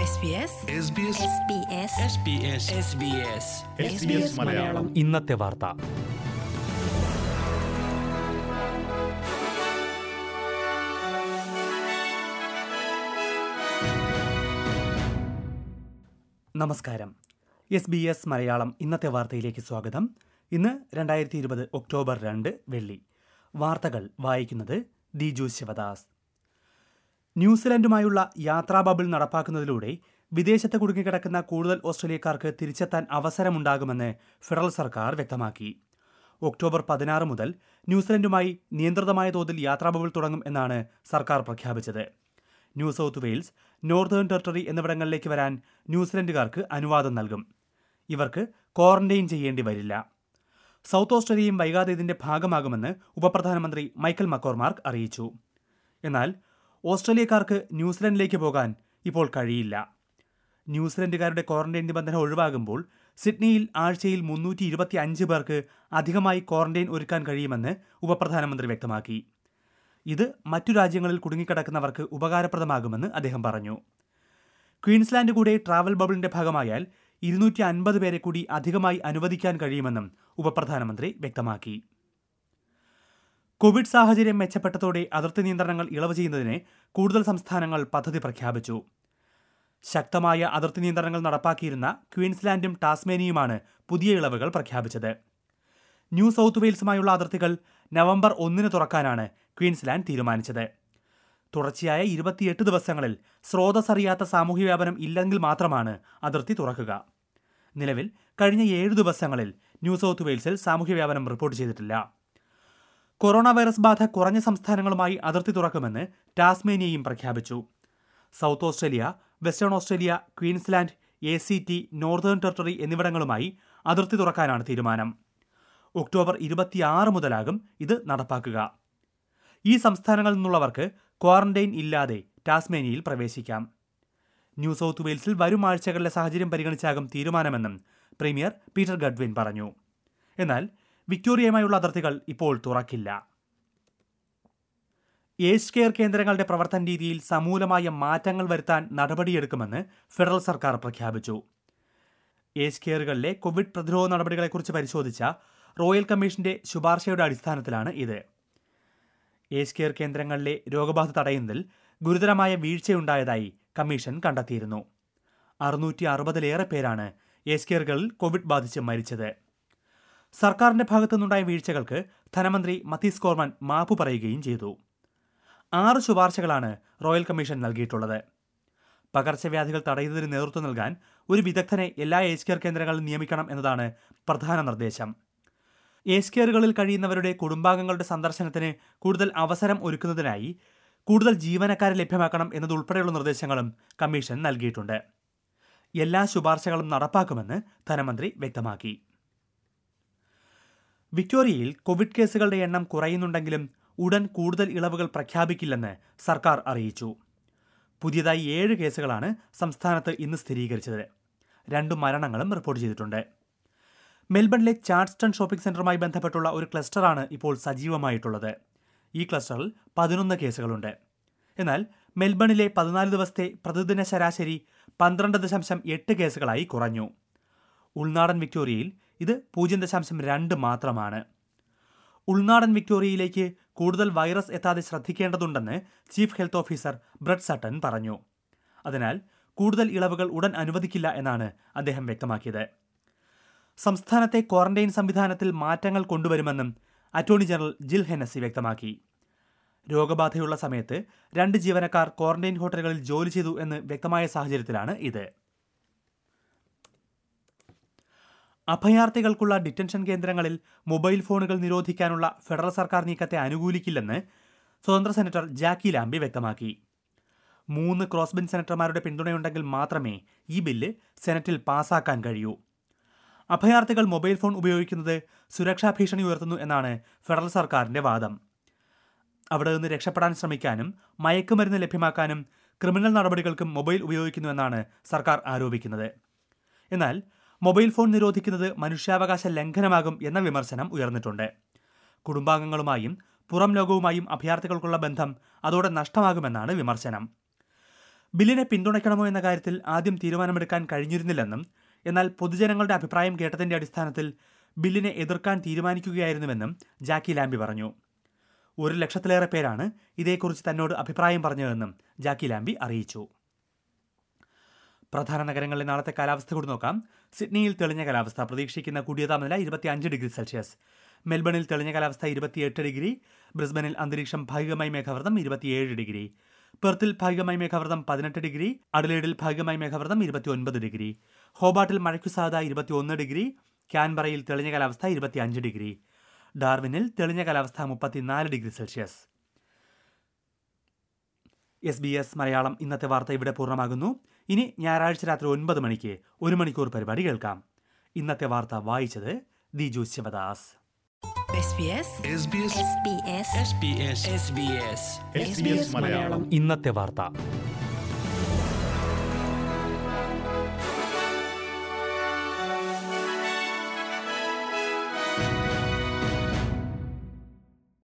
SBS SBS SBS Malayalam. ഇന്നത്തെ വാർത്ത. നമസ്കാരം. എസ് ബി എസ് മലയാളം ഇന്നത്തെ വാർത്തയിലേക്ക് സ്വാഗതം. ഇന്ന് രണ്ടായിരത്തി ഇരുപത് ഒക്ടോബർ രണ്ട് വെള്ളി. വാർത്തകൾ വായിക്കുന്നത് ദിജു ശിവദാസ്. ന്യൂസിലൻഡുമായുള്ള യാത്രാ ബബിൾ നടപ്പാക്കുന്നതിലൂടെ വിദേശത്ത് കുടുങ്ങിക്കിടക്കുന്ന കൂടുതൽ ഓസ്ട്രേലിയക്കാർക്ക് തിരിച്ചെത്താൻ അവസരമുണ്ടാകുമെന്ന് ഫെഡറൽ സർക്കാർ വ്യക്തമാക്കി. ഒക്ടോബർ പതിനാറ് മുതൽ ന്യൂസിലൻഡുമായി നിയന്ത്രിതമായ തോതിൽ യാത്രാ ബബിൾ തുടങ്ങും എന്നാണ് സർക്കാർ പ്രഖ്യാപിച്ചത്. New South Wales Northern Territory എന്നിവിടങ്ങളിലേക്ക് വരാൻ ന്യൂസിലൻഡുകാർക്ക് അനുവാദം നൽകും. ഇവർക്ക് ക്വാറന്റൈൻ ചെയ്യേണ്ടി വരില്ല. സൗത്ത് ഓസ്ട്രേലിയയും വൈകാതെ ഇതിന്റെ ഭാഗമാകുമെന്ന് ഉപപ്രധാനമന്ത്രി മൈക്കൽ മക്കോർമാർക്ക് അറിയിച്ചു. എന്നാൽ ഓസ്ട്രേലിയക്കാർക്ക് ന്യൂസിലൻഡിലേക്ക് പോകാൻ ഇപ്പോൾ കഴിയില്ല. ന്യൂസിലൻഡുകാരുടെ ക്വാറന്റൈൻ നിബന്ധന ഒഴിവാകുമ്പോൾ സിഡ്നിയിൽ ആഴ്ചയിൽ മുന്നൂറ്റി ഇരുപത്തി അഞ്ച് പേർക്ക് അധികമായി ക്വാറന്റൈൻ ഒരുക്കാൻ കഴിയുമെന്ന് ഉപപ്രധാനമന്ത്രി വ്യക്തമാക്കി. ഇത് മറ്റു രാജ്യങ്ങളിൽ കുടുങ്ങിക്കിടക്കുന്നവർക്ക് ഉപകാരപ്രദമാകുമെന്ന് അദ്ദേഹം പറഞ്ഞു. ക്വീൻസ്ലാൻഡ് കൂടെ ട്രാവൽ ബബിളിന്റെ ഭാഗമായാൽ ഇരുന്നൂറ്റി അൻപത് പേരെ കൂടി അധികമായി അനുവദിക്കാൻ കഴിയുമെന്നും ഉപപ്രധാനമന്ത്രി വ്യക്തമാക്കി. കോവിഡ് സാഹചര്യം മെച്ചപ്പെട്ടതോടെ അതിർത്തി നിയന്ത്രണങ്ങൾ ഇളവ് ചെയ്യുന്നതിന് കൂടുതൽ സംസ്ഥാനങ്ങൾ പദ്ധതി പ്രഖ്യാപിച്ചു. ശക്തമായ അതിർത്തി നിയന്ത്രണങ്ങൾ നടപ്പാക്കിയിരുന്ന ക്വീൻസ്ലാൻഡും ടാസ്മേനിയുമാണ് പുതിയ ഇളവുകൾ പ്രഖ്യാപിച്ചത്. ന്യൂ സൗത്ത് വെയിൽസുമായുള്ള അതിർത്തികൾ നവംബർ ഒന്നിന് തുറക്കാനാണ് ക്വീൻസ്ലാൻഡ് തീരുമാനിച്ചത്. തുടർച്ചയായ ഇരുപത്തിയെട്ട് ദിവസങ്ങളിൽ സ്രോതസ് അറിയാത്ത സാമൂഹ്യ വ്യാപനം ഇല്ലെങ്കിൽ മാത്രമാണ് അതിർത്തി തുറക്കുക. നിലവിൽ കഴിഞ്ഞ ഏഴ് ദിവസങ്ങളിൽ ന്യൂ സൗത്ത് വെയിൽസിൽ സാമൂഹ്യ വ്യാപനം റിപ്പോർട്ട് ചെയ്തിട്ടില്ല. കൊറോണ വൈറസ് ബാധ കുറഞ്ഞ സംസ്ഥാനങ്ങളുമായി അതിർത്തി തുറക്കുമെന്ന് ടാസ്മേനിയയും പ്രഖ്യാപിച്ചു. South Australia Western Australia Queensland A C T Northern Territory എന്നിവിടങ്ങളുമായി അതിർത്തി തുറക്കാനാണ് തീരുമാനം. ഒക്ടോബർ ഇരുപത്തിയാറ് മുതലാകും ഇത് നടപ്പാക്കുക. ഈ സംസ്ഥാനങ്ങളിൽ നിന്നുള്ളവർക്ക് ക്വാറന്റൈൻ ഇല്ലാതെ ടാസ്മേനിയയിൽ പ്രവേശിക്കാം. ന്യൂ സൗത്ത് വെയിൽസിൽ വരും ആഴ്ചകളിലെ സാഹചര്യം പരിഗണിച്ചാകും തീരുമാനമെന്നും പ്രീമിയർ പീറ്റർ ഗഡ്വിൻ പറഞ്ഞു. എന്നാൽ വിക്ടോറിയയുമായുള്ള അതിർത്തികൾ ഇപ്പോൾ തുറക്കില്ല. ഏജ് കെയർ കേന്ദ്രങ്ങളുടെ പ്രവർത്തന രീതിയിൽ സമൂലമായ മാറ്റങ്ങൾ വരുത്താൻ നടപടിയെടുക്കുമെന്ന് ഫെഡറൽ സർക്കാർ പ്രഖ്യാപിച്ചു. ഏജ് കെയറുകളിലെ കോവിഡ് പ്രതിരോധ നടപടികളെക്കുറിച്ച് പരിശോധിച്ച റോയൽ കമ്മീഷന്റെ ശുപാർശയുടെ അടിസ്ഥാനത്തിലാണ് ഇത്. ഏജ് കെയർ കേന്ദ്രങ്ങളിലെ രോഗബാധ തടയുന്നതിൽ ഗുരുതരമായ വീഴ്ചയുണ്ടായതായി കമ്മീഷൻ കണ്ടെത്തിയിരുന്നു. അറുന്നൂറ്റി അറുപതിലേറെ പേരാണ് ഏജ് കെയറുകളിൽ കോവിഡ് ബാധിച്ച് മരിച്ചത്. സർക്കാരിന്റെ ഭാഗത്തുനിന്നുണ്ടായ വീഴ്ചകൾക്ക് ധനമന്ത്രി മത്തീസ് കോർമൻ മാപ്പു പറയുകയും ചെയ്തു. ആറ് ശുപാർശകളാണ് റോയൽ കമ്മീഷൻ നൽകിയിട്ടുള്ളത്. പകർച്ചവ്യാധികൾ തടയുന്നതിന് നേതൃത്വം നൽകാൻ ഒരു വിദഗ്ധനെ എല്ലാ ഏജ് കെയർ കേന്ദ്രങ്ങളിലും നിയമിക്കണം എന്നതാണ് പ്രധാന നിർദ്ദേശം. ഏജ് കെയറുകളിൽ കഴിയുന്നവരുടെ കുടുംബാംഗങ്ങളുടെ സന്ദർശനത്തിന് കൂടുതൽ അവസരം ഒരുക്കുന്നതിനായി കൂടുതൽ ജീവനക്കാരെ ലഭ്യമാക്കണം എന്നതുൾപ്പെടെയുള്ള നിർദ്ദേശങ്ങളും കമ്മീഷൻ നൽകിയിട്ടുണ്ട്. എല്ലാ ശുപാർശകളും നടപ്പാക്കുമെന്ന് ധനമന്ത്രി വ്യക്തമാക്കി. വിക്ടോറിയയിൽ കോവിഡ് കേസുകളുടെ എണ്ണം കുറയുന്നുണ്ടെങ്കിലും ഉടൻ കൂടുതൽ ഇളവുകൾ പ്രഖ്യാപിക്കില്ലെന്ന് സർക്കാർ അറിയിച്ചു. പുതിയതായി ഏഴ് കേസുകളാണ് സംസ്ഥാനത്ത് ഇന്ന് സ്ഥിരീകരിച്ചത്. രണ്ട് മരണങ്ങളും റിപ്പോർട്ട് ചെയ്തിട്ടുണ്ട്. മെൽബണിലെ ചാർട്സ്റ്റൺ ഷോപ്പിംഗ് സെന്ററുമായി ബന്ധപ്പെട്ടുള്ള ഒരു ക്ലസ്റ്ററാണ് ഇപ്പോൾ സജീവമായിട്ടുള്ളത്. ഈ ക്ലസ്റ്ററിൽ പതിനൊന്ന് കേസുകളുണ്ട്. എന്നാൽ മെൽബണിലെ പതിനാല് ദിവസത്തെ പ്രതിദിന ശരാശരി പന്ത്രണ്ട് ദശാംശം എട്ട് കേസുകളായി കുറഞ്ഞു. ഉൾനാടൻ വിക്ടോറിയയിൽ ഇത് പൂജ്യം ദശാംശം രണ്ട് മാത്രമാണ്. ഉൾനാടൻ വിക്ടോറിയയിലേക്ക് കൂടുതൽ വൈറസ് എത്താതെ ശ്രദ്ധിക്കേണ്ടതുണ്ടെന്ന് chief health officer Brett Sutton പറഞ്ഞു. അതിനാൽ കൂടുതൽ ഇളവുകൾ ഉടൻ അനുവദിക്കില്ല എന്നാണ് അദ്ദേഹം വ്യക്തമാക്കിയത്. സംസ്ഥാനത്തെ ക്വാറന്റൈൻ സംവിധാനത്തിൽ മാറ്റങ്ങൾ കൊണ്ടുവരുമെന്നും അറ്റോർണി ജനറൽ ജിൽ ഹെനസി വ്യക്തമാക്കി. രോഗബാധയുള്ള സമയത്ത് രണ്ട് ജീവനക്കാർ ക്വാറന്റൈൻ ഹോട്ടലുകളിൽ ജോലി ചെയ്തു എന്ന് വ്യക്തമായ സാഹചര്യത്തിലാണ് ഇത്. അഭയാർത്ഥികൾക്കുള്ള ഡിറ്റൻഷൻ കേന്ദ്രങ്ങളിൽ മൊബൈൽ ഫോണുകൾ നിരോധിക്കാനുള്ള ഫെഡറൽ സർക്കാർ നീക്കത്തെ അനുകൂലിക്കില്ലെന്ന് സ്വതന്ത്ര സെനറ്റർ ജാക്കി ലാംബി വ്യക്തമാക്കി. മൂന്ന് ക്രോസ്ബിൻ സെനറ്റർമാരുടെ പിന്തുണയുണ്ടെങ്കിൽ മാത്രമേ ഈ ബില്ല് സെനറ്റിൽ പാസാക്കാൻ കഴിയൂ. അഭയാർത്ഥികൾ മൊബൈൽ ഫോൺ ഉപയോഗിക്കുന്നത് സുരക്ഷാ ഭീഷണി ഉയർത്തുന്നു എന്നാണ് ഫെഡറൽ സർക്കാരിന്റെ വാദം. അവിടെ നിന്ന് രക്ഷപ്പെടാൻ ശ്രമിക്കാനും മയക്കുമരുന്ന് ലഭ്യമാക്കാനും ക്രിമിനൽ നടപടികൾക്കും മൊബൈൽ ഉപയോഗിക്കുന്നുവെന്നാണ് സർക്കാർ ആരോപിക്കുന്നത്. എന്നാൽ മൊബൈൽ ഫോൺ നിരോധിക്കുന്നത് മനുഷ്യാവകാശ ലംഘനമാകും എന്ന വിമർശനം ഉയർന്നിട്ടുണ്ട്. കുടുംബാംഗങ്ങളുമായും പുറം ലോകവുമായും അഭയാർത്ഥികൾക്കുള്ള ബന്ധം അതോടെ നഷ്ടമാകുമെന്നാണ് വിമർശനം. ബില്ലിനെ പിന്തുണയ്ക്കണമോ എന്ന കാര്യത്തിൽ ആദ്യം തീരുമാനമെടുക്കാൻ കഴിഞ്ഞിരുന്നില്ലെന്നും എന്നാൽ പൊതുജനങ്ങളുടെ അഭിപ്രായം കേട്ടതിന്റെ അടിസ്ഥാനത്തിൽ ബില്ലിനെ എതിർക്കാൻ തീരുമാനിക്കുകയായിരുന്നുവെന്നും ജാക്കി ലാംബി പറഞ്ഞു. ഒരു ലക്ഷത്തിലേറെ പേരാണ് ഇതേക്കുറിച്ച് തന്നോട് അഭിപ്രായം പറഞ്ഞതെന്നും ജാക്കി ലാംബി അറിയിച്ചു. പ്രധാന നഗരങ്ങളിലെ നാളത്തെ കാലാവസ്ഥ കൂടി നോക്കാം. സിഡ്നിയിൽ തെളിഞ്ഞ കാലാവസ്ഥ. പ്രതീക്ഷിക്കുന്ന കൂടിയ താപനില ഇരുപത്തിയഞ്ച് ഡിഗ്രി സെൽഷ്യസ്. മെൽബണിൽ തെളിഞ്ഞ കാലാവസ്ഥ ഇരുപത്തിയെട്ട് ഡിഗ്രി. ബ്രിസ്ബനിൽ അന്തരീക്ഷം ഭാഗികമായി മേഘാവൃതം ഇരുപത്തിയേഴ് ഡിഗ്രി. പെർത്തിൽ ഭാഗികമായി മേഘാവൃതം പതിനെട്ട് ഡിഗ്രി. അഡലേഡിൽ ഭാഗികമായി മേഘാവൃതം ഇരുപത്തിയൊൻപത് ഡിഗ്രി. ഹോബാട്ടിൽ മഴയ്ക്ക് സാധ്യത ഇരുപത്തിയൊന്ന് ഡിഗ്രി. ക്യാൻബറയിൽ തെളിഞ്ഞ കാലാവസ്ഥ ഇരുപത്തിയഞ്ച് ഡിഗ്രി. ഡാർവിനിൽ തെളിഞ്ഞ കാലാവസ്ഥ മുപ്പത്തിനാല് degree Celsius. S B S Malayalam ഇന്നത്തെ വാർത്ത ഇവിടെ പൂർണമാകുന്നു. ഇനി ഞായറാഴ്ച രാത്രി ഒൻപത് മണിക്ക് ഒരു മണിക്കൂർ പരിപാടി കേൾക്കാം. ഇന്നത്തെ വാർത്ത വായിച്ചത് ദിജു ശിവദാസ്. ഇന്നത്തെ വാർത്ത.